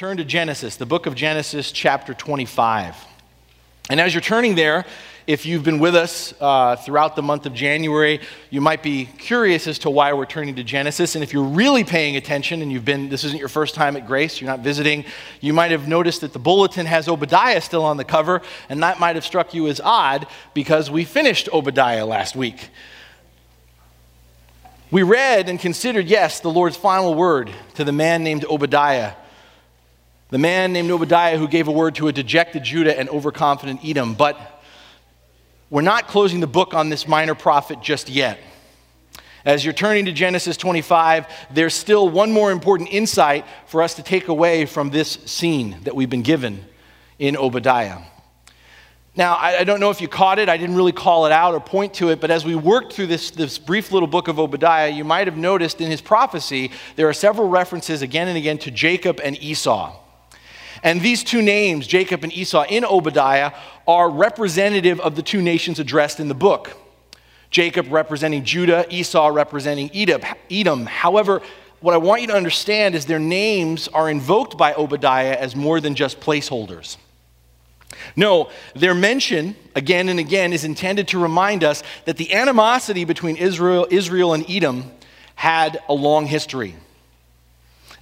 turn to Genesis, the book of Genesis, chapter 25. And as you're turning there, if you've been with us uh, throughout the month of January, you might be curious as to why we're turning to Genesis. And if you're really paying attention and you've been, this isn't your first time at Grace, you're not visiting, you might have noticed that the bulletin has Obadiah still on the cover, and that might have struck you as odd because we finished Obadiah last week. We read and considered, yes, the Lord's final word to the man named Obadiah the man named Obadiah who gave a word to a dejected Judah and overconfident Edom. But we're not closing the book on this minor prophet just yet. As you're turning to Genesis 25, there's still one more important insight for us to take away from this scene that we've been given in Obadiah. Now, I, don't know if you caught it. I didn't really call it out or point to it, but as we worked through this, this brief little book of Obadiah, you might have noticed in his prophecy there are several references again and again to Jacob and Esau. And these two names, Jacob and Esau, in Obadiah, are representative of the two nations addressed in the book. Jacob representing Judah, Esau representing Edom. However, what I want you to understand is their names are invoked by Obadiah as more than just placeholders. No, their mention again and again is intended to remind us that the animosity between Israel, Israel and Edom had a long history.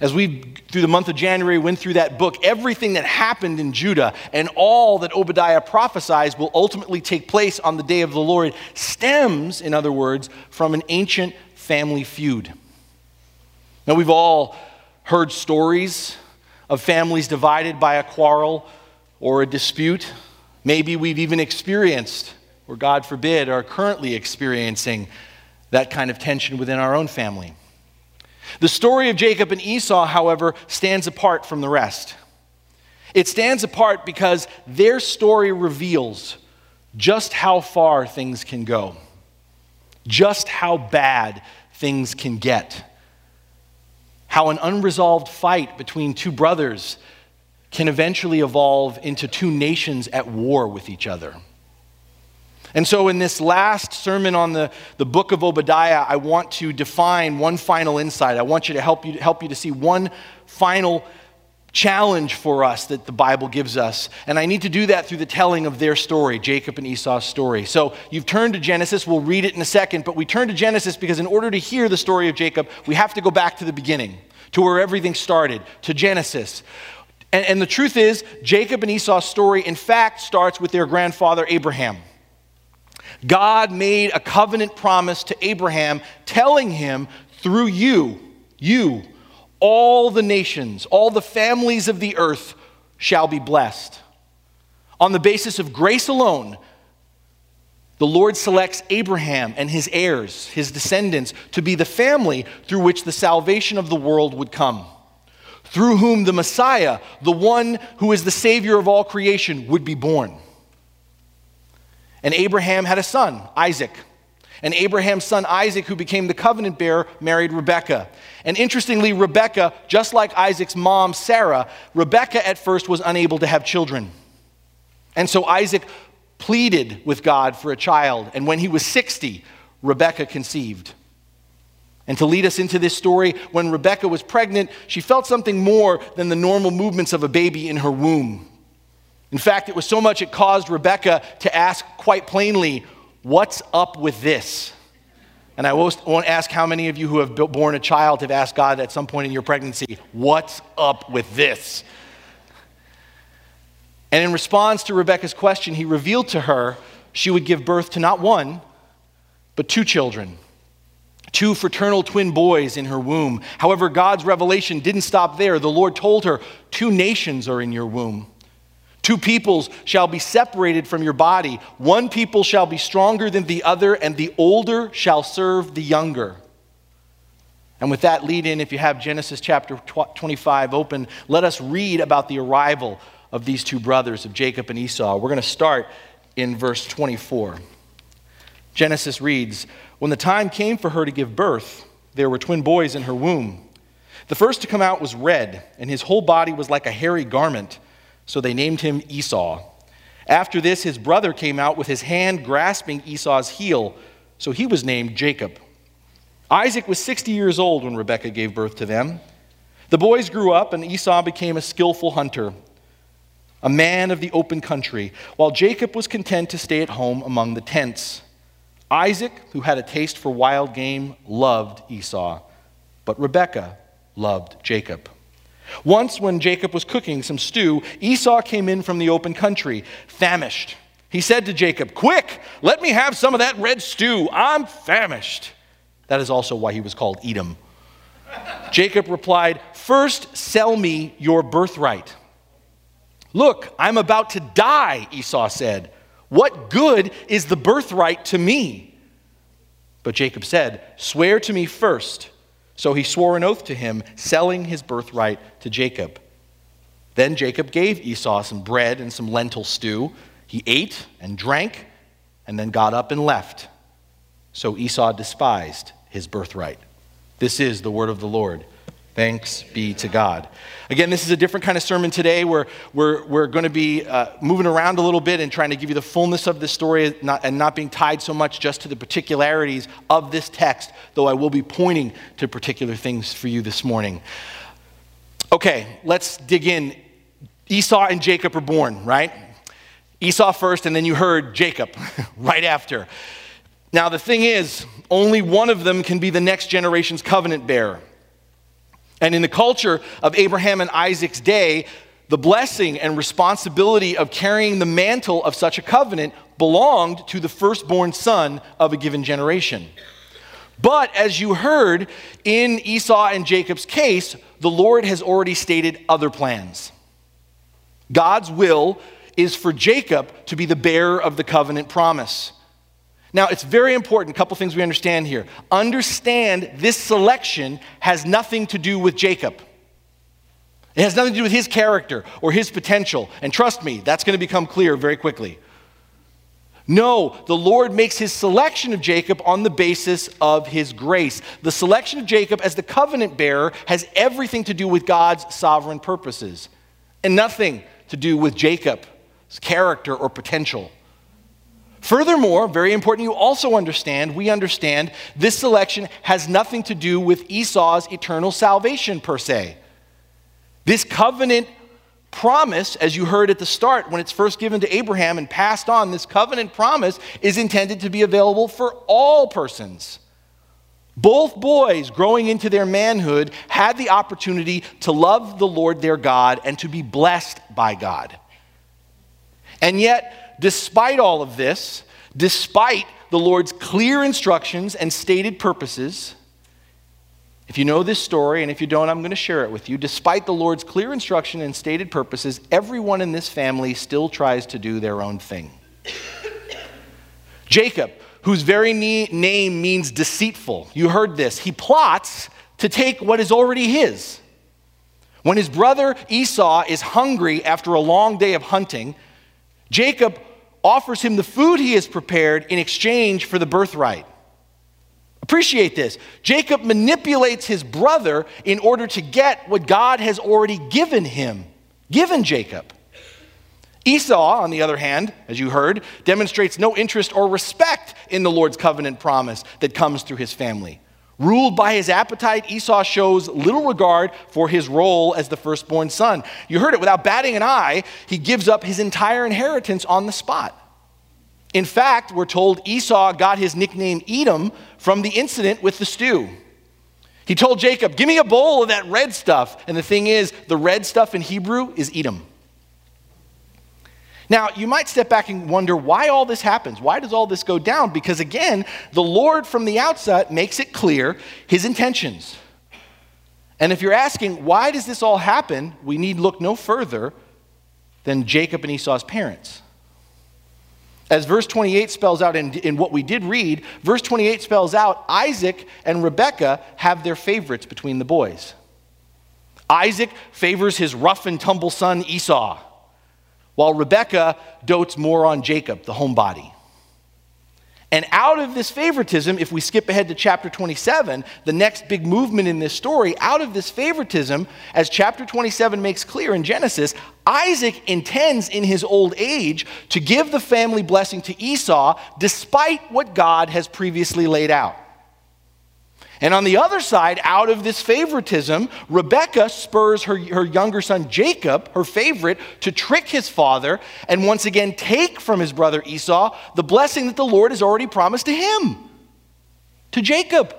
As we, through the month of January, went through that book, everything that happened in Judah and all that Obadiah prophesies will ultimately take place on the day of the Lord stems, in other words, from an ancient family feud. Now, we've all heard stories of families divided by a quarrel or a dispute. Maybe we've even experienced, or God forbid, are currently experiencing that kind of tension within our own family. The story of Jacob and Esau, however, stands apart from the rest. It stands apart because their story reveals just how far things can go, just how bad things can get, how an unresolved fight between two brothers can eventually evolve into two nations at war with each other. And so, in this last sermon on the, the book of Obadiah, I want to define one final insight. I want you to help you, help you to see one final challenge for us that the Bible gives us. And I need to do that through the telling of their story, Jacob and Esau's story. So, you've turned to Genesis. We'll read it in a second, but we turn to Genesis because in order to hear the story of Jacob, we have to go back to the beginning, to where everything started, to Genesis. And, and the truth is, Jacob and Esau's story, in fact, starts with their grandfather Abraham. God made a covenant promise to Abraham, telling him, through you, you, all the nations, all the families of the earth shall be blessed. On the basis of grace alone, the Lord selects Abraham and his heirs, his descendants, to be the family through which the salvation of the world would come, through whom the Messiah, the one who is the Savior of all creation, would be born. And Abraham had a son, Isaac. And Abraham's son Isaac, who became the covenant bearer, married Rebekah. And interestingly, Rebekah, just like Isaac's mom, Sarah, Rebekah at first was unable to have children. And so Isaac pleaded with God for a child. And when he was 60, Rebekah conceived. And to lead us into this story, when Rebekah was pregnant, she felt something more than the normal movements of a baby in her womb. In fact, it was so much it caused Rebecca to ask quite plainly, What's up with this? And I won't ask how many of you who have born a child have asked God at some point in your pregnancy, What's up with this? And in response to Rebecca's question, he revealed to her she would give birth to not one, but two children, two fraternal twin boys in her womb. However, God's revelation didn't stop there. The Lord told her, Two nations are in your womb. Two peoples shall be separated from your body. One people shall be stronger than the other, and the older shall serve the younger. And with that lead in, if you have Genesis chapter 25 open, let us read about the arrival of these two brothers, of Jacob and Esau. We're going to start in verse 24. Genesis reads When the time came for her to give birth, there were twin boys in her womb. The first to come out was red, and his whole body was like a hairy garment so they named him Esau. After this, his brother came out with his hand grasping Esau's heel, so he was named Jacob. Isaac was 60 years old when Rebekah gave birth to them. The boys grew up, and Esau became a skillful hunter, a man of the open country, while Jacob was content to stay at home among the tents. Isaac, who had a taste for wild game, loved Esau, but Rebekah loved Jacob. Once, when Jacob was cooking some stew, Esau came in from the open country, famished. He said to Jacob, Quick, let me have some of that red stew. I'm famished. That is also why he was called Edom. Jacob replied, First, sell me your birthright. Look, I'm about to die, Esau said. What good is the birthright to me? But Jacob said, Swear to me first. So he swore an oath to him, selling his birthright to Jacob. Then Jacob gave Esau some bread and some lentil stew. He ate and drank, and then got up and left. So Esau despised his birthright. This is the word of the Lord. Thanks be to God. Again, this is a different kind of sermon today where we're, we're going to be uh, moving around a little bit and trying to give you the fullness of this story not, and not being tied so much just to the particularities of this text, though I will be pointing to particular things for you this morning. Okay, let's dig in. Esau and Jacob are born, right? Esau first, and then you heard Jacob right after. Now, the thing is, only one of them can be the next generation's covenant bearer. And in the culture of Abraham and Isaac's day, the blessing and responsibility of carrying the mantle of such a covenant belonged to the firstborn son of a given generation. But as you heard in Esau and Jacob's case, the Lord has already stated other plans. God's will is for Jacob to be the bearer of the covenant promise. Now, it's very important, a couple things we understand here. Understand this selection has nothing to do with Jacob. It has nothing to do with his character or his potential. And trust me, that's going to become clear very quickly. No, the Lord makes his selection of Jacob on the basis of his grace. The selection of Jacob as the covenant bearer has everything to do with God's sovereign purposes and nothing to do with Jacob's character or potential. Furthermore, very important, you also understand, we understand, this selection has nothing to do with Esau's eternal salvation per se. This covenant promise, as you heard at the start when it's first given to Abraham and passed on, this covenant promise is intended to be available for all persons. Both boys growing into their manhood had the opportunity to love the Lord their God and to be blessed by God. And yet, despite all of this, despite the Lord's clear instructions and stated purposes, if you know this story, and if you don't, I'm going to share it with you. Despite the Lord's clear instruction and stated purposes, everyone in this family still tries to do their own thing. Jacob, whose very name means deceitful, you heard this, he plots to take what is already his. When his brother Esau is hungry after a long day of hunting, Jacob offers him the food he has prepared in exchange for the birthright. Appreciate this. Jacob manipulates his brother in order to get what God has already given him, given Jacob. Esau, on the other hand, as you heard, demonstrates no interest or respect in the Lord's covenant promise that comes through his family. Ruled by his appetite, Esau shows little regard for his role as the firstborn son. You heard it without batting an eye, he gives up his entire inheritance on the spot. In fact, we're told Esau got his nickname Edom from the incident with the stew. He told Jacob, Give me a bowl of that red stuff. And the thing is, the red stuff in Hebrew is Edom. Now, you might step back and wonder why all this happens. Why does all this go down? Because again, the Lord from the outset makes it clear his intentions. And if you're asking, why does this all happen, we need look no further than Jacob and Esau's parents. As verse 28 spells out in, in what we did read, verse 28 spells out Isaac and Rebekah have their favorites between the boys. Isaac favors his rough and tumble son Esau while Rebekah dotes more on Jacob, the homebody. And out of this favoritism, if we skip ahead to chapter 27, the next big movement in this story, out of this favoritism, as chapter 27 makes clear in Genesis, Isaac intends in his old age to give the family blessing to Esau despite what God has previously laid out. And on the other side, out of this favoritism, Rebecca spurs her, her younger son Jacob, her favorite, to trick his father and once again take from his brother Esau the blessing that the Lord has already promised to him, to Jacob.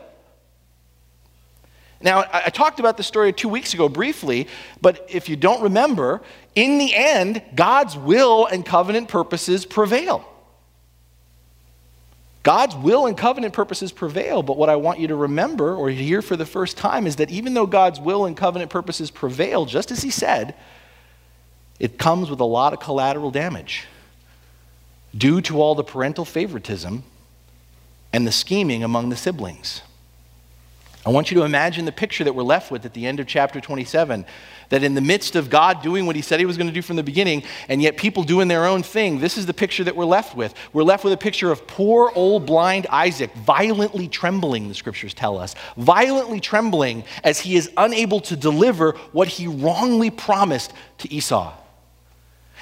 Now, I, I talked about this story two weeks ago briefly, but if you don't remember, in the end, God's will and covenant purposes prevail. God's will and covenant purposes prevail, but what I want you to remember or hear for the first time is that even though God's will and covenant purposes prevail, just as He said, it comes with a lot of collateral damage due to all the parental favoritism and the scheming among the siblings. I want you to imagine the picture that we're left with at the end of chapter 27 that in the midst of God doing what he said he was going to do from the beginning, and yet people doing their own thing, this is the picture that we're left with. We're left with a picture of poor old blind Isaac violently trembling, the scriptures tell us, violently trembling as he is unable to deliver what he wrongly promised to Esau.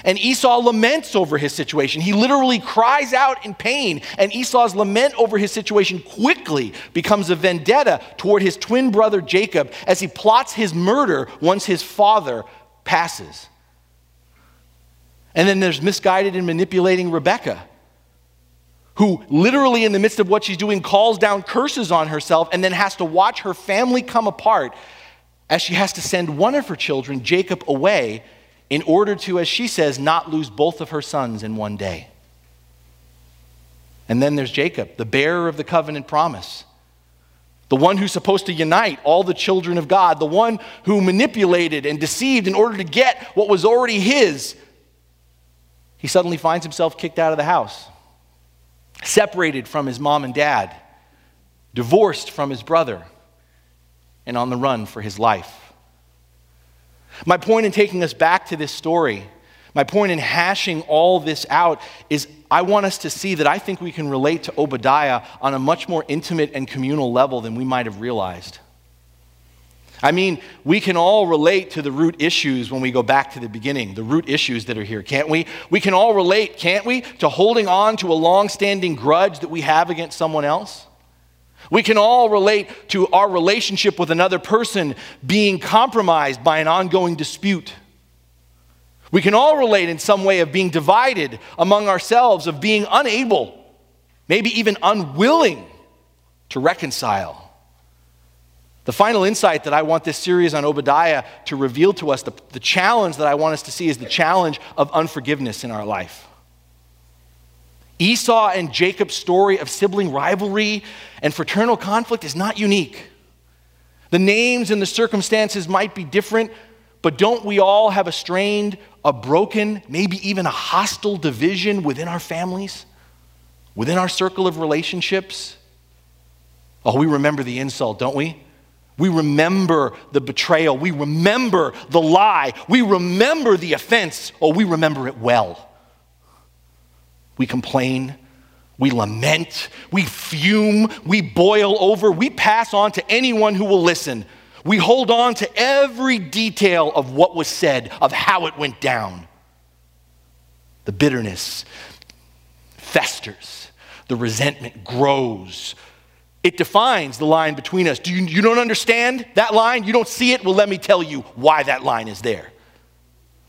And Esau laments over his situation. He literally cries out in pain. And Esau's lament over his situation quickly becomes a vendetta toward his twin brother Jacob as he plots his murder once his father passes. And then there's misguided and manipulating Rebecca, who literally, in the midst of what she's doing, calls down curses on herself and then has to watch her family come apart as she has to send one of her children, Jacob, away in order to, as she says, not lose both of her sons in one day. And then there's Jacob, the bearer of the covenant promise, the one who's supposed to unite all the children of God, the one who manipulated and deceived in order to get what was already his. He suddenly finds himself kicked out of the house, separated from his mom and dad, divorced from his brother, and on the run for his life. My point in taking us back to this story, my point in hashing all this out is I want us to see that I think we can relate to Obadiah on a much more intimate and communal level than we might have realized. I mean, we can all relate to the root issues when we go back to the beginning, the root issues that are here, can't we? We can all relate, can't we, to holding on to a long standing grudge that we have against someone else? We can all relate to our relationship with another person being compromised by an ongoing dispute. We can all relate in some way of being divided among ourselves, of being unable, maybe even unwilling to reconcile. The final insight that I want this series on Obadiah to reveal to us, the, the challenge that I want us to see, is the challenge of unforgiveness in our life. Esau and Jacob's story of sibling rivalry and fraternal conflict is not unique. The names and the circumstances might be different, but don't we all have a strained, a broken, maybe even a hostile division within our families, within our circle of relationships? Oh, we remember the insult, don't we? We remember the betrayal. We remember the lie. We remember the offense. Oh, we remember it well. We complain, we lament, we fume, we boil over, we pass on to anyone who will listen. We hold on to every detail of what was said, of how it went down. The bitterness festers, the resentment grows. It defines the line between us. Do you, you don't understand that line? You don't see it? Well, let me tell you why that line is there.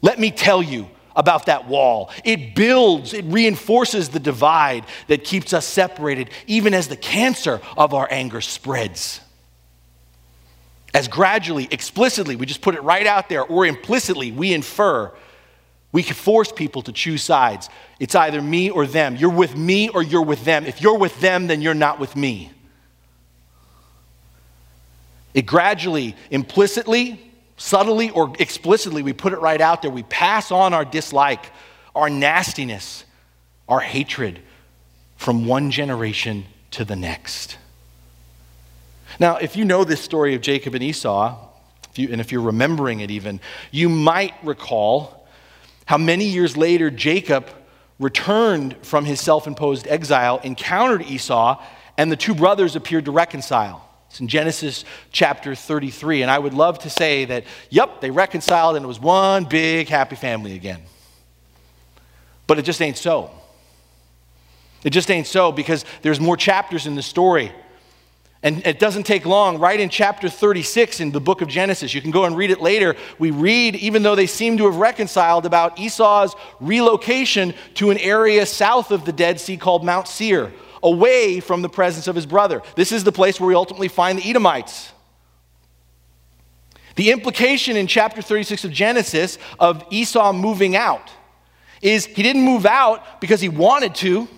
Let me tell you about that wall. It builds, it reinforces the divide that keeps us separated, even as the cancer of our anger spreads. As gradually, explicitly, we just put it right out there, or implicitly, we infer, we can force people to choose sides. It's either me or them. You're with me or you're with them. If you're with them, then you're not with me. It gradually, implicitly, subtly or explicitly, we put it right out there. We pass on our dislike, our nastiness, our hatred from one generation to the next. Now, if you know this story of Jacob and Esau, if you, and if you're remembering it even, you might recall how many years later Jacob returned from his self imposed exile, encountered Esau, and the two brothers appeared to reconcile. It's in Genesis chapter 33. And I would love to say that, yep, they reconciled and it was one big happy family again. But it just ain't so. It just ain't so because there's more chapters in the story. And it doesn't take long, right in chapter 36 in the book of Genesis. You can go and read it later. We read, even though they seem to have reconciled, about Esau's relocation to an area south of the Dead Sea called Mount Seir, away from the presence of his brother. This is the place where we ultimately find the Edomites. The implication in chapter 36 of Genesis of Esau moving out is he didn't move out because he wanted to.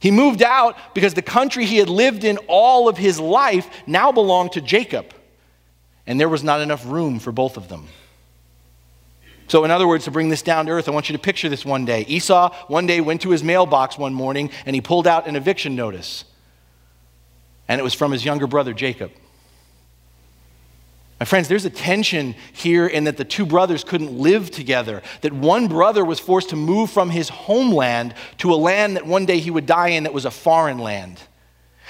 He moved out because the country he had lived in all of his life now belonged to Jacob, and there was not enough room for both of them. So, in other words, to bring this down to earth, I want you to picture this one day. Esau one day went to his mailbox one morning and he pulled out an eviction notice. And it was from his younger brother, Jacob. My friends, there's a tension here in that the two brothers couldn't live together, that one brother was forced to move from his homeland to a land that one day he would die in that was a foreign land.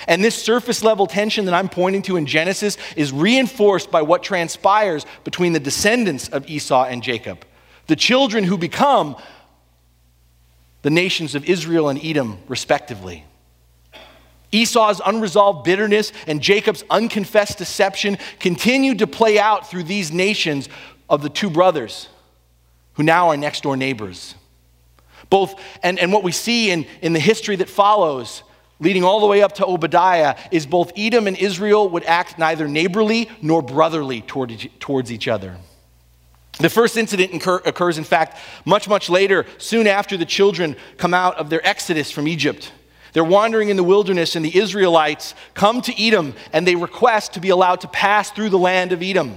And this surface level tension that I'm pointing to in Genesis is reinforced by what transpires between the descendants of Esau and Jacob, the children who become the nations of Israel and Edom, respectively. Esau's unresolved bitterness and Jacob's unconfessed deception continued to play out through these nations of the two brothers who now are next door neighbors. Both, and, and what we see in, in the history that follows, leading all the way up to Obadiah, is both Edom and Israel would act neither neighborly nor brotherly toward towards each other. The first incident incur, occurs, in fact, much, much later, soon after the children come out of their exodus from Egypt. They're wandering in the wilderness, and the Israelites come to Edom and they request to be allowed to pass through the land of Edom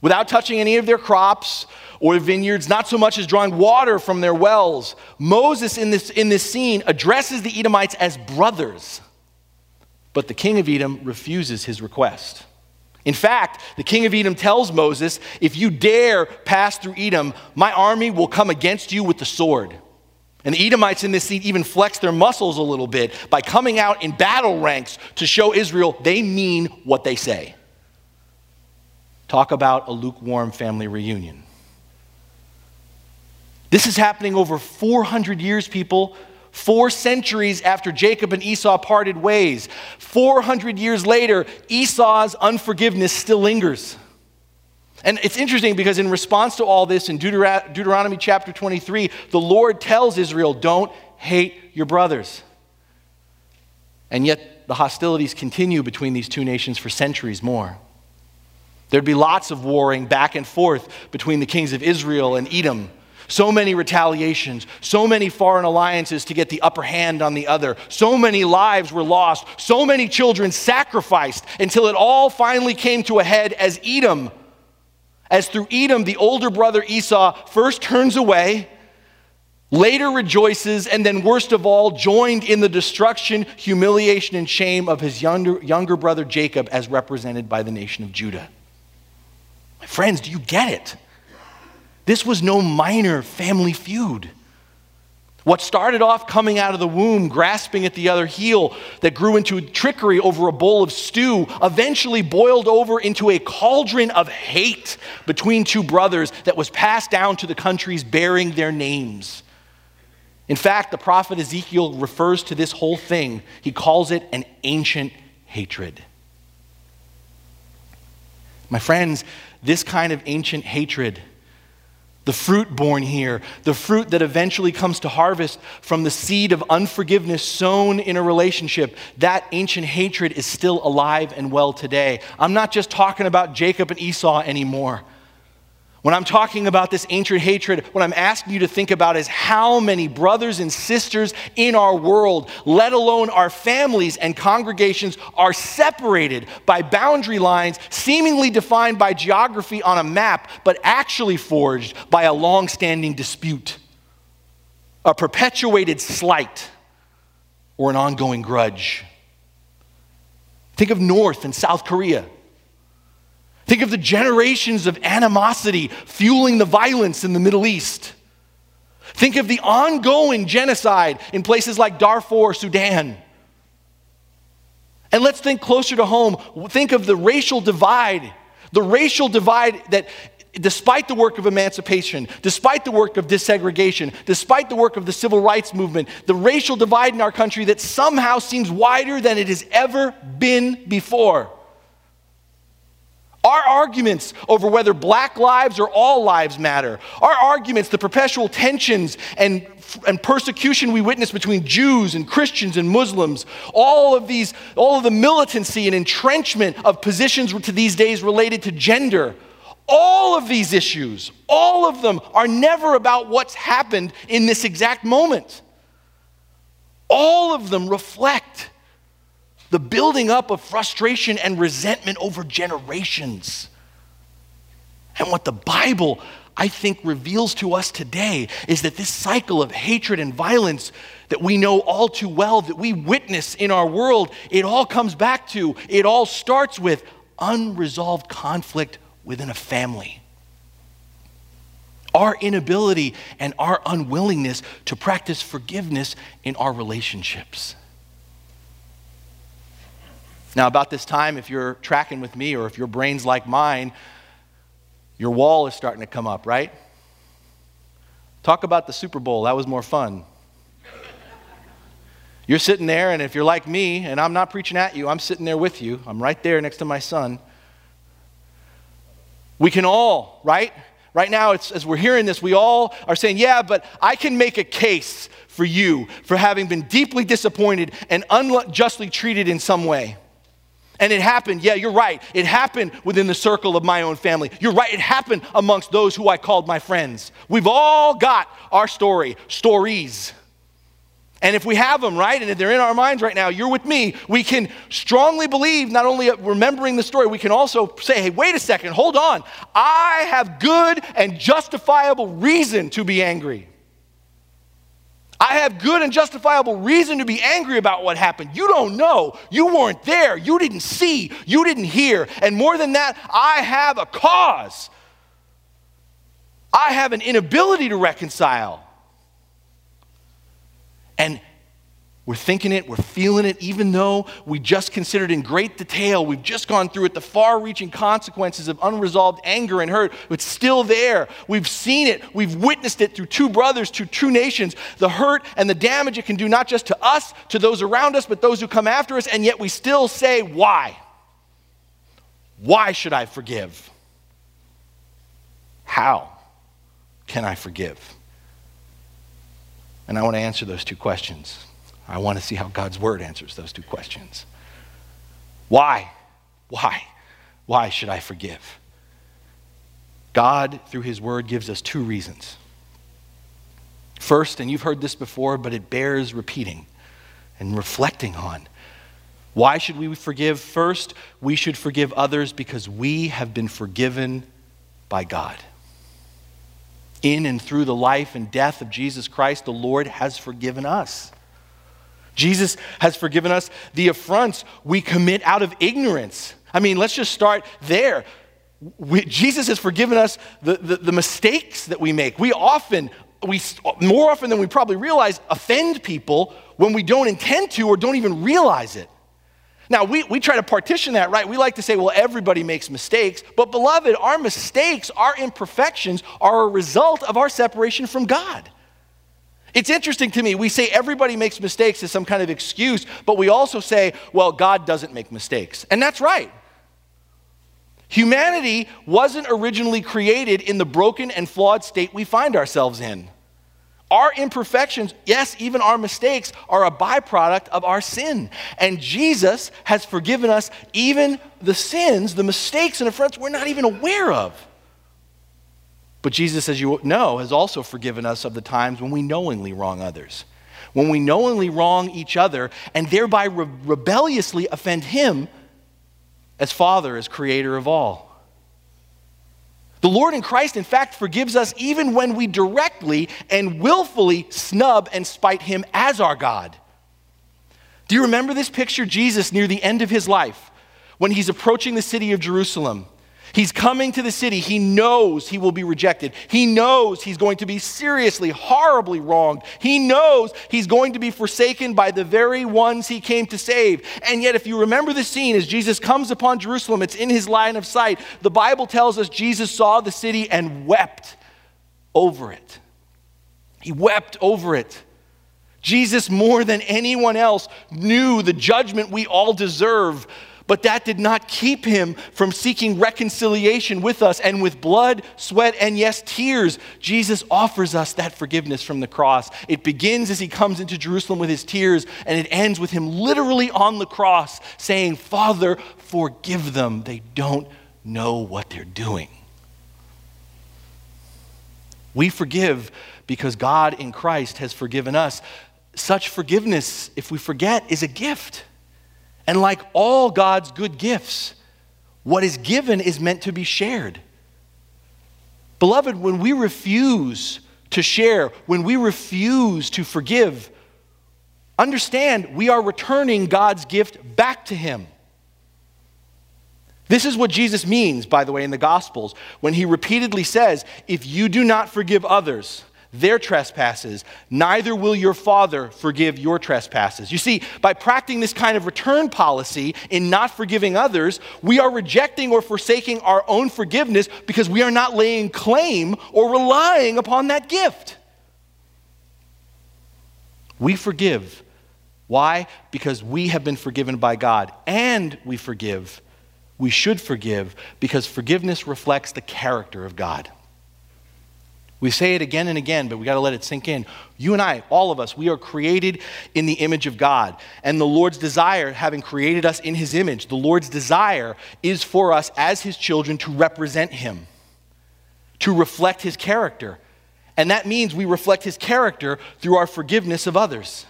without touching any of their crops or vineyards, not so much as drawing water from their wells. Moses, in this, in this scene, addresses the Edomites as brothers, but the king of Edom refuses his request. In fact, the king of Edom tells Moses, If you dare pass through Edom, my army will come against you with the sword. And the Edomites in this scene even flex their muscles a little bit by coming out in battle ranks to show Israel they mean what they say. Talk about a lukewarm family reunion. This is happening over 400 years, people. Four centuries after Jacob and Esau parted ways. 400 years later, Esau's unforgiveness still lingers. And it's interesting because, in response to all this, in Deuteron- Deuteronomy chapter 23, the Lord tells Israel, Don't hate your brothers. And yet, the hostilities continue between these two nations for centuries more. There'd be lots of warring back and forth between the kings of Israel and Edom. So many retaliations, so many foreign alliances to get the upper hand on the other. So many lives were lost, so many children sacrificed until it all finally came to a head as Edom as through Edom, the older brother Esau first turns away, later rejoices, and then, worst of all, joined in the destruction, humiliation, and shame of his younger, younger brother Jacob, as represented by the nation of Judah. My friends, do you get it? This was no minor family feud. What started off coming out of the womb, grasping at the other heel, that grew into trickery over a bowl of stew, eventually boiled over into a cauldron of hate between two brothers that was passed down to the countries bearing their names. In fact, the prophet Ezekiel refers to this whole thing, he calls it an ancient hatred. My friends, this kind of ancient hatred the fruit born here, the fruit that eventually comes to harvest from the seed of unforgiveness sown in a relationship, that ancient hatred is still alive and well today. I'm not just talking about Jacob and Esau anymore. When I'm talking about this ancient hatred, what I'm asking you to think about is how many brothers and sisters in our world, let alone our families and congregations, are separated by boundary lines seemingly defined by geography on a map, but actually forged by a long standing dispute, a perpetuated slight, or an ongoing grudge. Think of North and South Korea. Think of the generations of animosity fueling the violence in the Middle East. Think of the ongoing genocide in places like Darfur, Sudan. And let's think closer to home. Think of the racial divide, the racial divide that despite the work of emancipation, despite the work of desegregation, despite the work of the civil rights movement, the racial divide in our country that somehow seems wider than it has ever been before. Our arguments over whether black lives or all lives matter, our arguments, the perpetual tensions and, and persecution we witness between Jews and Christians and Muslims, all of these, all of the militancy and entrenchment of positions to these days related to gender, all of these issues, all of them are never about what's happened in this exact moment. All of them reflect the building up of frustration and resentment over generations. And what the Bible, I think, reveals to us today is that this cycle of hatred and violence that we know all too well, that we witness in our world, it all comes back to, it all starts with unresolved conflict within a family. Our inability and our unwillingness to practice forgiveness in our relationships. Now, about this time, if you're tracking with me or if your brain's like mine, your wall is starting to come up, right? Talk about the Super Bowl. That was more fun. You're sitting there, and if you're like me, and I'm not preaching at you, I'm sitting there with you. I'm right there next to my son. We can all, right? Right now, as we're hearing this, we all are saying, Yeah, but I can make a case for you for having been deeply disappointed and unjustly treated in some way. And it happened, yeah, you're right. It happened within the circle of my own family. You're right, it happened amongst those who I called my friends. We've all got our story, stories. And if we have them, right, and if they're in our minds right now, you're with me, we can strongly believe, not only remembering the story, we can also say, hey, wait a second, hold on. I have good and justifiable reason to be angry. I have good and justifiable reason to be angry about what happened. You don't know. You weren't there. You didn't see. You didn't hear. And more than that, I have a cause. I have an inability to reconcile. And we're thinking it, we're feeling it, even though we just considered in great detail, we've just gone through it, the far reaching consequences of unresolved anger and hurt. It's still there. We've seen it, we've witnessed it through two brothers, two true nations, the hurt and the damage it can do, not just to us, to those around us, but those who come after us, and yet we still say, Why? Why should I forgive? How can I forgive? And I want to answer those two questions. I want to see how God's word answers those two questions. Why? Why? Why should I forgive? God, through his word, gives us two reasons. First, and you've heard this before, but it bears repeating and reflecting on. Why should we forgive? First, we should forgive others because we have been forgiven by God. In and through the life and death of Jesus Christ, the Lord has forgiven us. Jesus has forgiven us the affronts we commit out of ignorance. I mean, let's just start there. We, Jesus has forgiven us the, the, the mistakes that we make. We often, we, more often than we probably realize, offend people when we don't intend to or don't even realize it. Now, we, we try to partition that, right? We like to say, well, everybody makes mistakes. But, beloved, our mistakes, our imperfections are a result of our separation from God. It's interesting to me. We say everybody makes mistakes as some kind of excuse, but we also say, well, God doesn't make mistakes. And that's right. Humanity wasn't originally created in the broken and flawed state we find ourselves in. Our imperfections, yes, even our mistakes, are a byproduct of our sin. And Jesus has forgiven us even the sins, the mistakes and affronts we're not even aware of. But Jesus, as you know, has also forgiven us of the times when we knowingly wrong others, when we knowingly wrong each other and thereby re- rebelliously offend Him as Father, as Creator of all. The Lord in Christ, in fact, forgives us even when we directly and willfully snub and spite Him as our God. Do you remember this picture? Jesus near the end of his life, when he's approaching the city of Jerusalem He's coming to the city. He knows he will be rejected. He knows he's going to be seriously, horribly wronged. He knows he's going to be forsaken by the very ones he came to save. And yet, if you remember the scene as Jesus comes upon Jerusalem, it's in his line of sight. The Bible tells us Jesus saw the city and wept over it. He wept over it. Jesus, more than anyone else, knew the judgment we all deserve but that did not keep him from seeking reconciliation with us. And with blood, sweat, and yes, tears, Jesus offers us that forgiveness from the cross. It begins as he comes into Jerusalem with his tears, and it ends with him literally on the cross saying, Father, forgive them. They don't know what they're doing. We forgive because God in Christ has forgiven us. Such forgiveness, if we forget, is a gift. And like all God's good gifts, what is given is meant to be shared. Beloved, when we refuse to share, when we refuse to forgive, understand we are returning God's gift back to Him. This is what Jesus means, by the way, in the Gospels, when He repeatedly says, If you do not forgive others, their trespasses, neither will your Father forgive your trespasses. You see, by practicing this kind of return policy in not forgiving others, we are rejecting or forsaking our own forgiveness because we are not laying claim or relying upon that gift. We forgive. Why? Because we have been forgiven by God and we forgive. We should forgive because forgiveness reflects the character of God. We say it again and again, but we got to let it sink in. You and I, all of us, we are created in the image of God. And the Lord's desire, having created us in his image, the Lord's desire is for us as his children to represent him, to reflect his character. And that means we reflect his character through our forgiveness of others.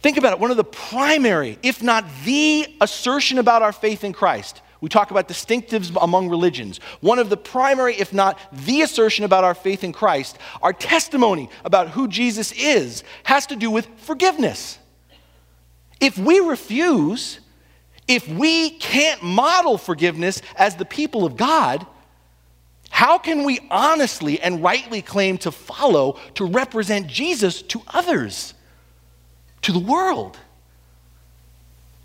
Think about it. One of the primary, if not the assertion about our faith in Christ we talk about distinctives among religions. One of the primary, if not the assertion about our faith in Christ, our testimony about who Jesus is, has to do with forgiveness. If we refuse, if we can't model forgiveness as the people of God, how can we honestly and rightly claim to follow, to represent Jesus to others, to the world?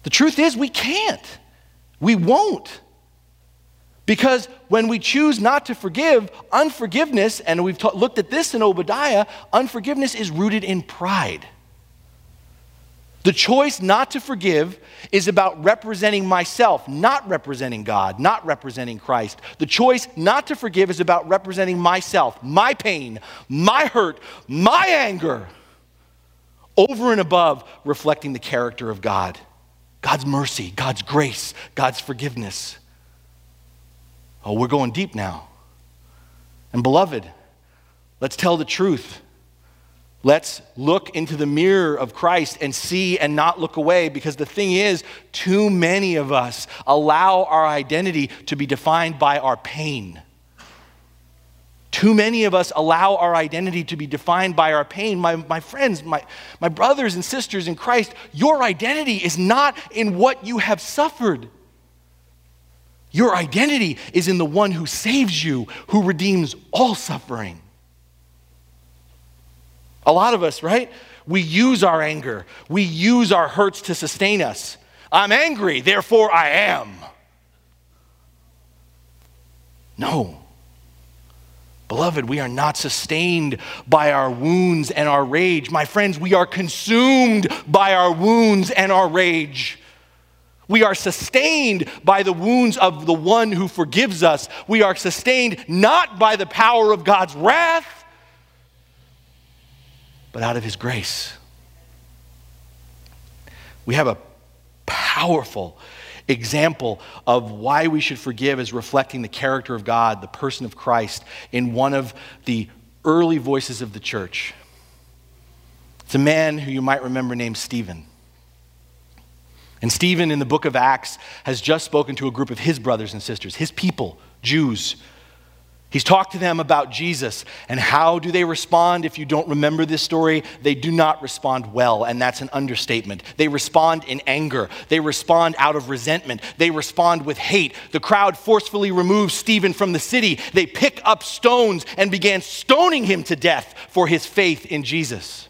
The truth is, we can't. We won't. Because when we choose not to forgive, unforgiveness, and we've ta- looked at this in Obadiah, unforgiveness is rooted in pride. The choice not to forgive is about representing myself, not representing God, not representing Christ. The choice not to forgive is about representing myself, my pain, my hurt, my anger, over and above reflecting the character of God. God's mercy, God's grace, God's forgiveness. Oh, we're going deep now. And beloved, let's tell the truth. Let's look into the mirror of Christ and see and not look away because the thing is, too many of us allow our identity to be defined by our pain. Too many of us allow our identity to be defined by our pain. My, my friends, my, my brothers and sisters in Christ, your identity is not in what you have suffered. Your identity is in the one who saves you, who redeems all suffering. A lot of us, right? We use our anger, we use our hurts to sustain us. I'm angry, therefore I am. No. Beloved, we are not sustained by our wounds and our rage. My friends, we are consumed by our wounds and our rage. We are sustained by the wounds of the one who forgives us. We are sustained not by the power of God's wrath, but out of his grace. We have a powerful example of why we should forgive is reflecting the character of God, the person of Christ, in one of the early voices of the church. It's a man who you might remember named Stephen. And Stephen in the book of Acts has just spoken to a group of his brothers and sisters, his people, Jews. He's talked to them about Jesus. And how do they respond? If you don't remember this story, they do not respond well, and that's an understatement. They respond in anger, they respond out of resentment, they respond with hate. The crowd forcefully removes Stephen from the city. They pick up stones and began stoning him to death for his faith in Jesus.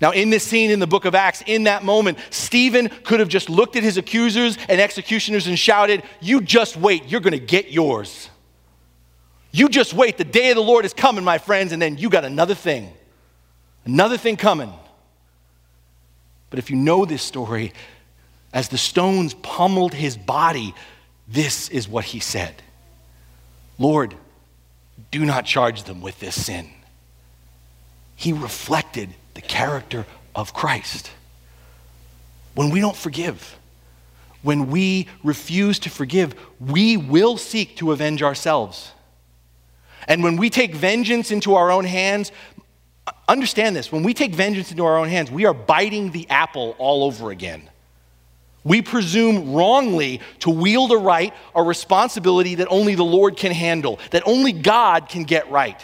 Now, in this scene in the book of Acts, in that moment, Stephen could have just looked at his accusers and executioners and shouted, You just wait, you're going to get yours. You just wait. The day of the Lord is coming, my friends, and then you got another thing. Another thing coming. But if you know this story, as the stones pummeled his body, this is what he said Lord, do not charge them with this sin. He reflected the character of Christ. When we don't forgive, when we refuse to forgive, we will seek to avenge ourselves. And when we take vengeance into our own hands, understand this when we take vengeance into our own hands, we are biting the apple all over again. We presume wrongly to wield a right, a responsibility that only the Lord can handle, that only God can get right.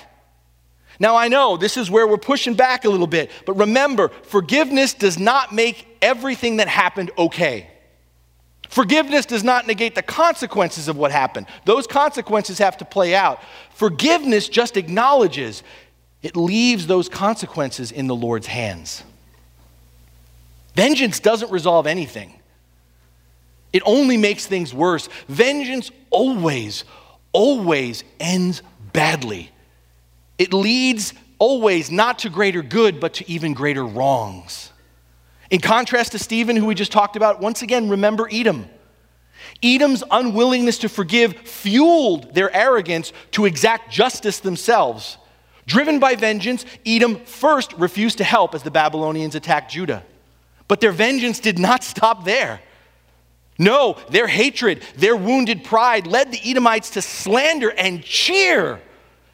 Now, I know this is where we're pushing back a little bit, but remember, forgiveness does not make everything that happened okay. Forgiveness does not negate the consequences of what happened. Those consequences have to play out. Forgiveness just acknowledges, it leaves those consequences in the Lord's hands. Vengeance doesn't resolve anything, it only makes things worse. Vengeance always, always ends badly. It leads always not to greater good, but to even greater wrongs. In contrast to Stephen, who we just talked about, once again, remember Edom. Edom's unwillingness to forgive fueled their arrogance to exact justice themselves. Driven by vengeance, Edom first refused to help as the Babylonians attacked Judah. But their vengeance did not stop there. No, their hatred, their wounded pride led the Edomites to slander and cheer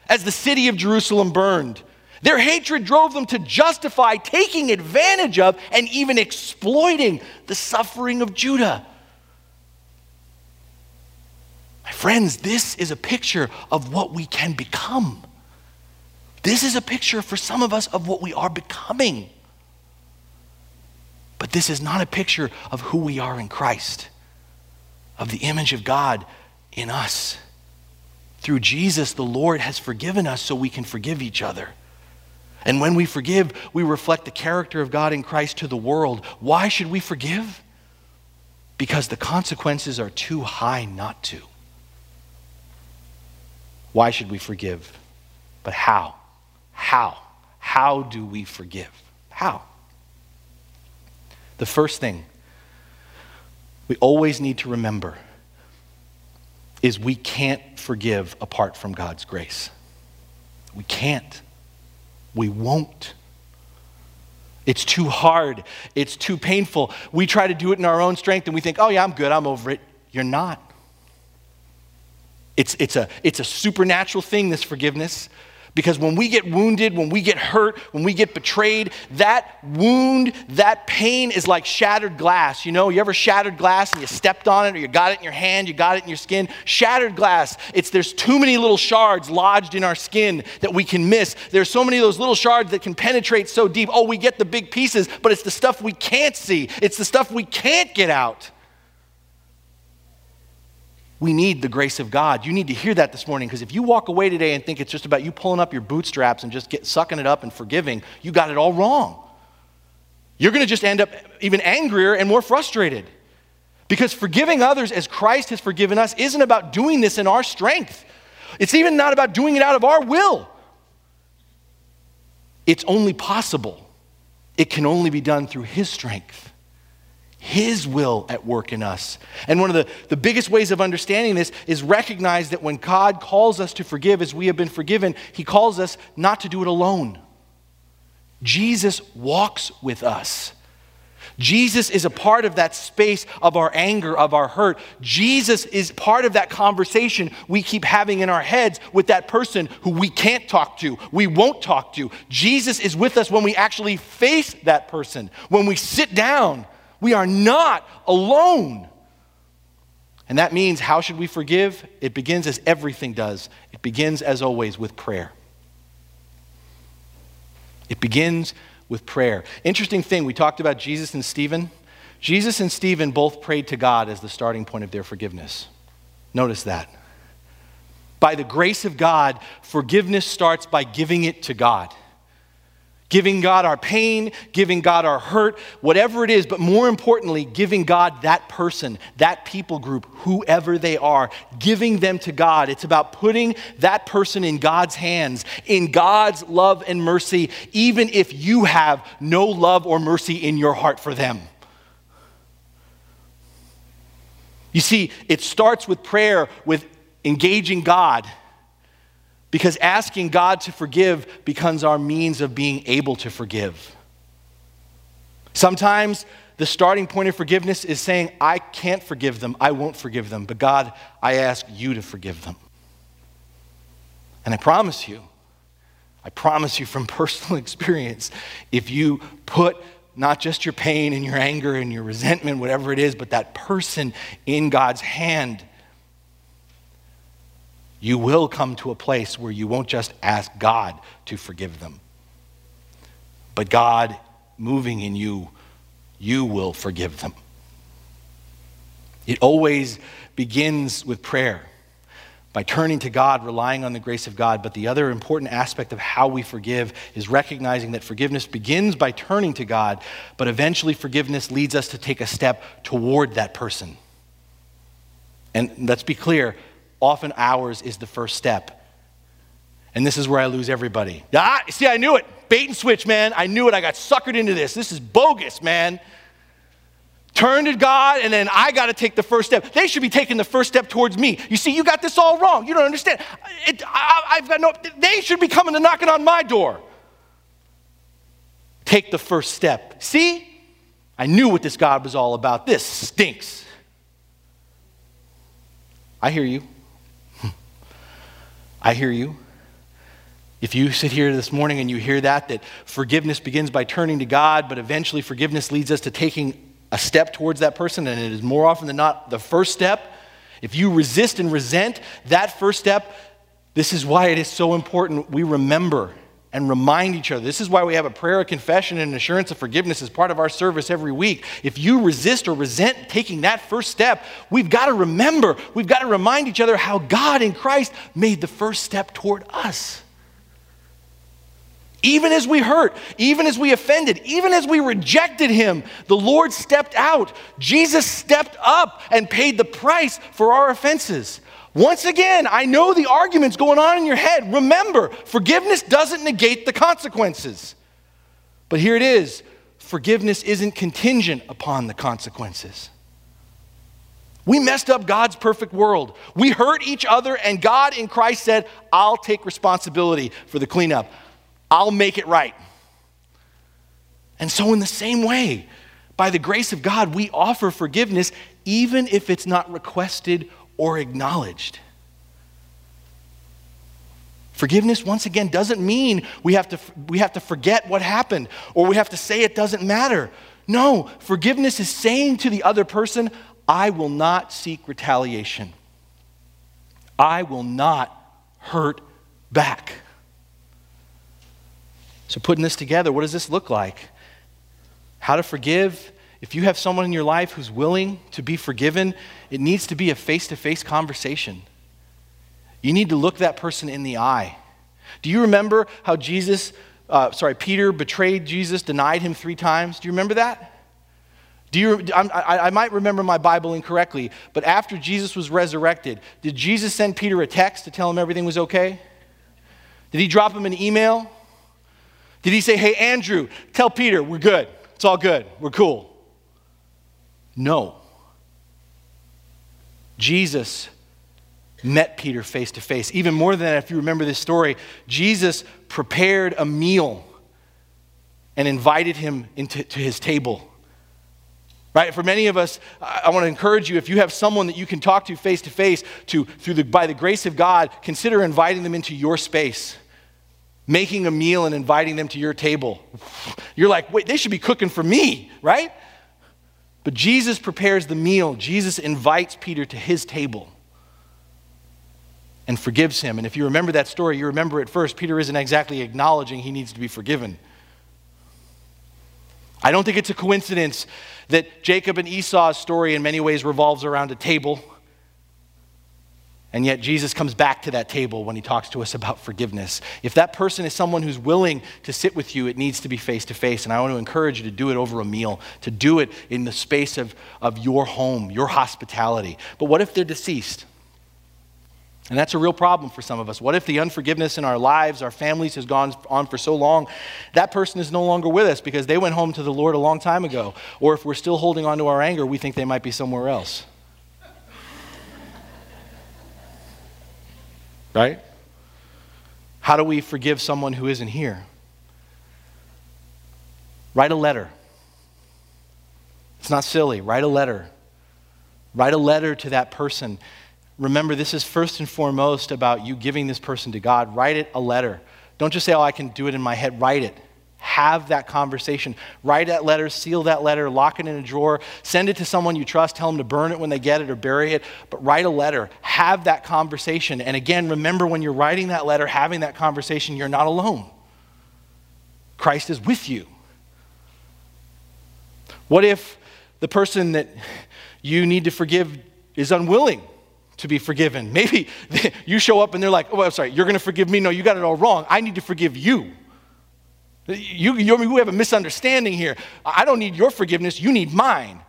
as the city of Jerusalem burned. Their hatred drove them to justify taking advantage of and even exploiting the suffering of Judah. My friends, this is a picture of what we can become. This is a picture for some of us of what we are becoming. But this is not a picture of who we are in Christ, of the image of God in us. Through Jesus, the Lord has forgiven us so we can forgive each other. And when we forgive, we reflect the character of God in Christ to the world. Why should we forgive? Because the consequences are too high not to. Why should we forgive? But how? How? How do we forgive? How? The first thing we always need to remember is we can't forgive apart from God's grace. We can't. We won't. It's too hard. It's too painful. We try to do it in our own strength and we think, oh, yeah, I'm good. I'm over it. You're not. It's, it's, a, it's a supernatural thing, this forgiveness. Because when we get wounded, when we get hurt, when we get betrayed, that wound, that pain is like shattered glass. You know, you ever shattered glass and you stepped on it or you got it in your hand, you got it in your skin? Shattered glass, it's there's too many little shards lodged in our skin that we can miss. There's so many of those little shards that can penetrate so deep. Oh, we get the big pieces, but it's the stuff we can't see. It's the stuff we can't get out. We need the grace of God. You need to hear that this morning because if you walk away today and think it's just about you pulling up your bootstraps and just get, sucking it up and forgiving, you got it all wrong. You're going to just end up even angrier and more frustrated. Because forgiving others as Christ has forgiven us isn't about doing this in our strength. It's even not about doing it out of our will. It's only possible. It can only be done through His strength. His will at work in us. And one of the, the biggest ways of understanding this is recognize that when God calls us to forgive as we have been forgiven, He calls us not to do it alone. Jesus walks with us. Jesus is a part of that space of our anger, of our hurt. Jesus is part of that conversation we keep having in our heads with that person who we can't talk to, we won't talk to. Jesus is with us when we actually face that person, when we sit down we are not alone. And that means, how should we forgive? It begins as everything does. It begins, as always, with prayer. It begins with prayer. Interesting thing, we talked about Jesus and Stephen. Jesus and Stephen both prayed to God as the starting point of their forgiveness. Notice that. By the grace of God, forgiveness starts by giving it to God. Giving God our pain, giving God our hurt, whatever it is, but more importantly, giving God that person, that people group, whoever they are, giving them to God. It's about putting that person in God's hands, in God's love and mercy, even if you have no love or mercy in your heart for them. You see, it starts with prayer, with engaging God. Because asking God to forgive becomes our means of being able to forgive. Sometimes the starting point of forgiveness is saying, I can't forgive them, I won't forgive them, but God, I ask you to forgive them. And I promise you, I promise you from personal experience, if you put not just your pain and your anger and your resentment, whatever it is, but that person in God's hand, you will come to a place where you won't just ask God to forgive them, but God moving in you, you will forgive them. It always begins with prayer, by turning to God, relying on the grace of God. But the other important aspect of how we forgive is recognizing that forgiveness begins by turning to God, but eventually forgiveness leads us to take a step toward that person. And let's be clear often ours is the first step. And this is where I lose everybody. Ah, see, I knew it. Bait and switch, man. I knew it. I got suckered into this. This is bogus, man. Turn to God, and then I got to take the first step. They should be taking the first step towards me. You see, you got this all wrong. You don't understand. It, I, I've got no. They should be coming and knocking on my door. Take the first step. See, I knew what this God was all about. This stinks. I hear you. I hear you. If you sit here this morning and you hear that, that forgiveness begins by turning to God, but eventually forgiveness leads us to taking a step towards that person, and it is more often than not the first step. If you resist and resent that first step, this is why it is so important we remember and remind each other. This is why we have a prayer of confession and assurance of forgiveness as part of our service every week. If you resist or resent taking that first step, we've got to remember, we've got to remind each other how God in Christ made the first step toward us. Even as we hurt, even as we offended, even as we rejected him, the Lord stepped out. Jesus stepped up and paid the price for our offenses. Once again, I know the arguments going on in your head. Remember, forgiveness doesn't negate the consequences. But here it is forgiveness isn't contingent upon the consequences. We messed up God's perfect world. We hurt each other, and God in Christ said, I'll take responsibility for the cleanup. I'll make it right. And so, in the same way, by the grace of God, we offer forgiveness even if it's not requested or acknowledged. Forgiveness, once again, doesn't mean we have, to, we have to forget what happened or we have to say it doesn't matter. No, forgiveness is saying to the other person, I will not seek retaliation. I will not hurt back. So, putting this together, what does this look like? How to forgive if you have someone in your life who's willing to be forgiven, it needs to be a face to face conversation. You need to look that person in the eye. Do you remember how Jesus, uh, sorry, Peter betrayed Jesus, denied him three times? Do you remember that? Do you, I, I might remember my Bible incorrectly, but after Jesus was resurrected, did Jesus send Peter a text to tell him everything was okay? Did he drop him an email? Did he say, hey, Andrew, tell Peter we're good? It's all good. We're cool. No. Jesus met Peter face to face. Even more than that, if you remember this story, Jesus prepared a meal and invited him into to his table. Right? For many of us, I want to encourage you if you have someone that you can talk to face to face to through the by the grace of God, consider inviting them into your space. Making a meal and inviting them to your table. You're like, "Wait, they should be cooking for me, right?" But Jesus prepares the meal. Jesus invites Peter to his table and forgives him. And if you remember that story, you remember at first, Peter isn't exactly acknowledging he needs to be forgiven. I don't think it's a coincidence that Jacob and Esau's story in many ways revolves around a table. And yet, Jesus comes back to that table when he talks to us about forgiveness. If that person is someone who's willing to sit with you, it needs to be face to face. And I want to encourage you to do it over a meal, to do it in the space of, of your home, your hospitality. But what if they're deceased? And that's a real problem for some of us. What if the unforgiveness in our lives, our families, has gone on for so long, that person is no longer with us because they went home to the Lord a long time ago? Or if we're still holding on to our anger, we think they might be somewhere else. Right? How do we forgive someone who isn't here? Write a letter. It's not silly. Write a letter. Write a letter to that person remember this is first and foremost about you giving this person to God. Write it a letter. Don't just say, oh, I can do it in my head. Write it. Have that conversation. Write that letter, seal that letter, lock it in a drawer, send it to someone you trust, tell them to burn it when they get it or bury it. But write a letter. Have that conversation. And again, remember when you're writing that letter, having that conversation, you're not alone. Christ is with you. What if the person that you need to forgive is unwilling to be forgiven. Maybe you show up and they're like, oh, I'm sorry, you're going to forgive me? No, you got it all wrong. I need to forgive you. You, you, have a misunderstanding here. I don't need your forgiveness, you need mine.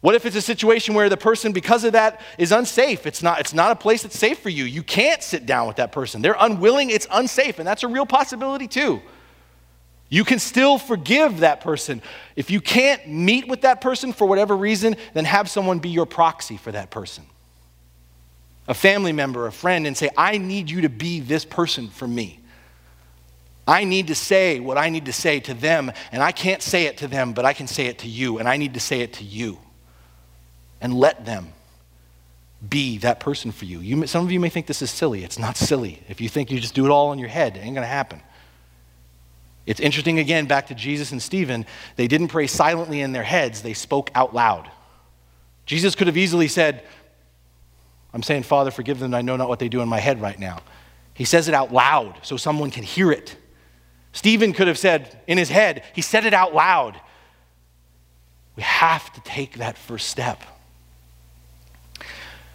What if it's a situation where the person, because of that, is unsafe? It's not, it's not a place that's safe for you. You can't sit down with that person. They're unwilling, it's unsafe, and that's a real possibility too. You can still forgive that person. If you can't meet with that person for whatever reason, then have someone be your proxy for that person a family member, a friend, and say, I need you to be this person for me. I need to say what I need to say to them, and I can't say it to them, but I can say it to you, and I need to say it to you. And let them be that person for you. you. Some of you may think this is silly. It's not silly. If you think you just do it all in your head, it ain't going to happen. It's interesting again, back to Jesus and Stephen. They didn't pray silently in their heads, they spoke out loud. Jesus could have easily said, I'm saying, Father, forgive them. I know not what they do in my head right now. He says it out loud so someone can hear it. Stephen could have said in his head, he said it out loud. We have to take that first step.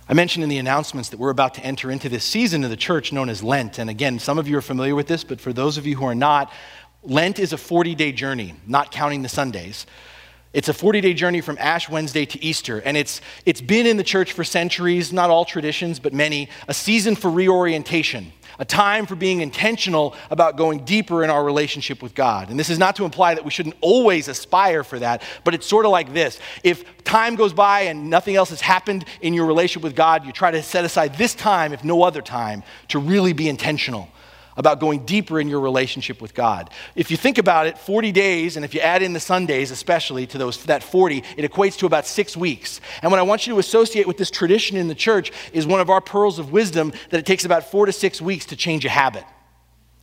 I mentioned in the announcements that we're about to enter into this season of the church known as Lent. And again, some of you are familiar with this, but for those of you who are not, Lent is a 40 day journey, not counting the Sundays. It's a 40 day journey from Ash Wednesday to Easter, and it's, it's been in the church for centuries, not all traditions, but many, a season for reorientation, a time for being intentional about going deeper in our relationship with God. And this is not to imply that we shouldn't always aspire for that, but it's sort of like this. If time goes by and nothing else has happened in your relationship with God, you try to set aside this time, if no other time, to really be intentional about going deeper in your relationship with God. If you think about it, 40 days, and if you add in the Sundays especially to those, that 40, it equates to about six weeks. And what I want you to associate with this tradition in the church is one of our pearls of wisdom that it takes about four to six weeks to change a habit.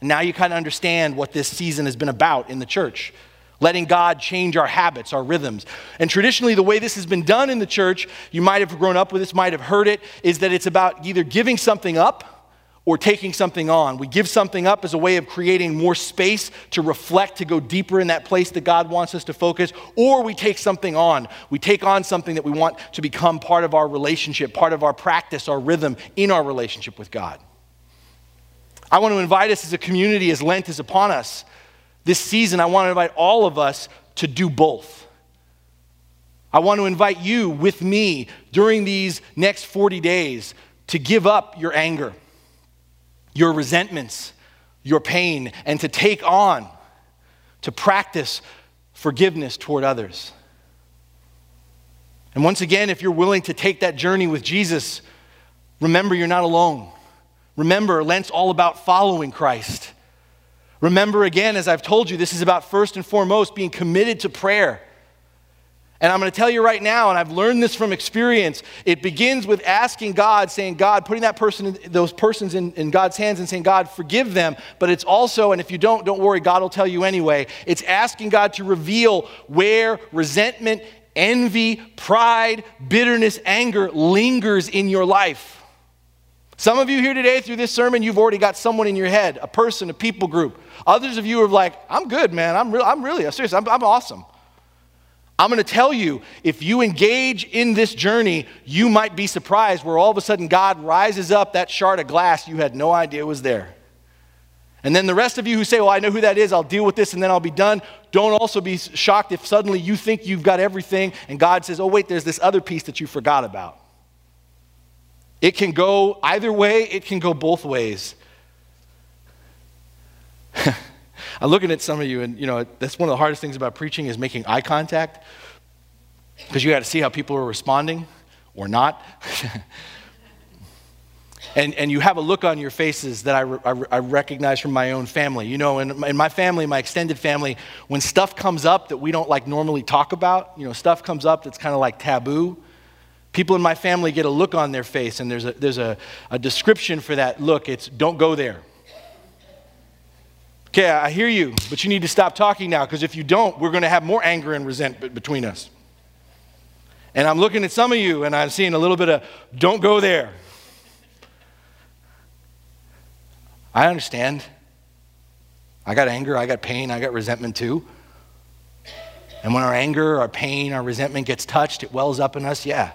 And now you kind of understand what this season has been about in the church. Letting God change our habits, our rhythms. And traditionally, the way this has been done in the church, you might have grown up with this, might have heard it, is that it's about either giving something up or taking something on. We give something up as a way of creating more space to reflect, to go deeper in that place that God wants us to focus, or we take something on. We take on something that we want to become part of our relationship, part of our practice, our rhythm in our relationship with God. I want to invite us as a community as Lent is upon us. This season, I want to invite all of us to do both. I want to invite you with me during these next 40 days to give up your anger your resentments, your pain, and to take on, to practice forgiveness toward others. And once again, if you're willing to take that journey with Jesus, remember you're not alone. Remember, Lent's all about following Christ. Remember again, as I've told you, this is about first and foremost being committed to prayer and I'm going to tell you right now, and I've learned this from experience, it begins with asking God, saying, God, putting that person, those persons in, in God's hands and saying, God, forgive them. But it's also, and if you don't, don't worry, God will tell you anyway. It's asking God to reveal where resentment envy, pride, bitterness, anger lingers in your life. Some of you here today through this sermon, you've already got someone in your head, a person, a people group. Others of you are like, I'm good, man. I'm, re- I'm really, serious. I'm, I'm awesome. I'm going to tell you, if you engage in this journey, you might be surprised where all of a sudden God rises up that shard of glass you had no idea was there. And then the rest of you who say, Well, I know who that is, I'll deal with this and then I'll be done, don't also be shocked if suddenly you think you've got everything and God says, Oh, wait, there's this other piece that you forgot about. It can go either way, it can go both ways. I'm looking at some of you, and you know, that's one of the hardest things about preaching is making eye contact because you got to see how people are responding or not. and, and you have a look on your faces that I, I, I, recognize from my own family. You know, in, in my family, my extended family, when stuff comes up that we don't like normally talk about, you know, stuff comes up that's kind of like taboo, People in my family get a look on their face, and there's a, there's a, a description for that look. It's don't go there. Okay, I hear you, but you need to stop talking now because if you don't, we're going to have more anger and resentment between us. And I'm looking at some of you and I'm seeing a little bit of don't go there. I understand. I got anger, I got pain, I got resentment too. And when our anger, our pain, our resentment gets touched, it wells up in us, yeah.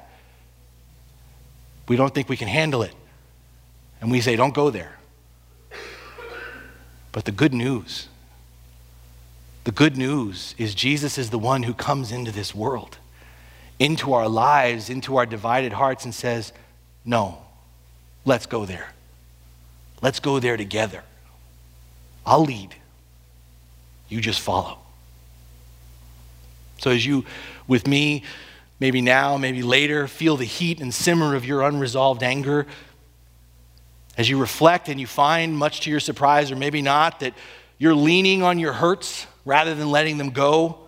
We don't think we can handle it. And we say, don't go there. But the good news, the good news is Jesus is the one who comes into this world, into our lives, into our divided hearts, and says, no, let's go there. Let's go there together. I'll lead. You just follow. So, as you, with me, maybe now, maybe later, feel the heat and simmer of your unresolved anger. As you reflect and you find, much to your surprise, or maybe not, that you're leaning on your hurts rather than letting them go.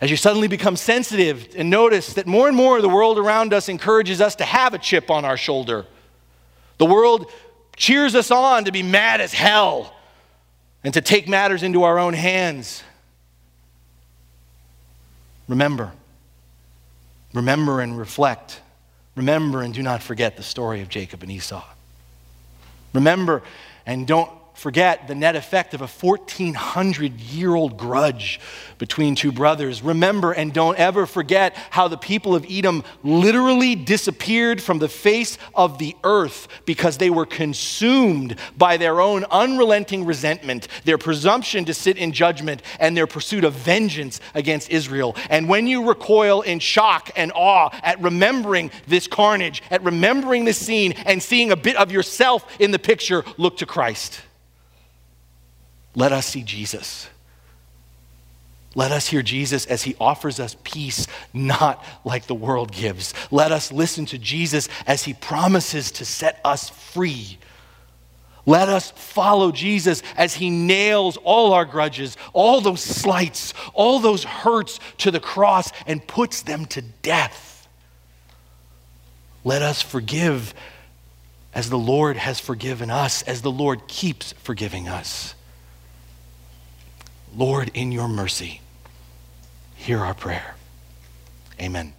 As you suddenly become sensitive and notice that more and more the world around us encourages us to have a chip on our shoulder. The world cheers us on to be mad as hell and to take matters into our own hands. Remember, Remember and reflect. Remember and do not forget the story of Jacob and Esau. Remember and don't forget the net effect of a 1400 year old grudge between two brothers. Remember and don't ever forget how the people of Edom literally disappeared from the face of the earth because they were consumed by their own unrelenting resentment, their presumption to sit in judgment, and their pursuit of vengeance against Israel. And when you recoil in shock and awe at remembering this carnage, at remembering this scene, and seeing a bit of yourself in the picture, look to Christ. Let us see Jesus. Let us hear Jesus as he offers us peace, not like the world gives. Let us listen to Jesus as he promises to set us free. Let us follow Jesus as he nails all our grudges, all those slights, all those hurts to the cross and puts them to death. Let us forgive as the Lord has forgiven us, as the Lord keeps forgiving us. Lord, in your mercy, hear our prayer. Amen.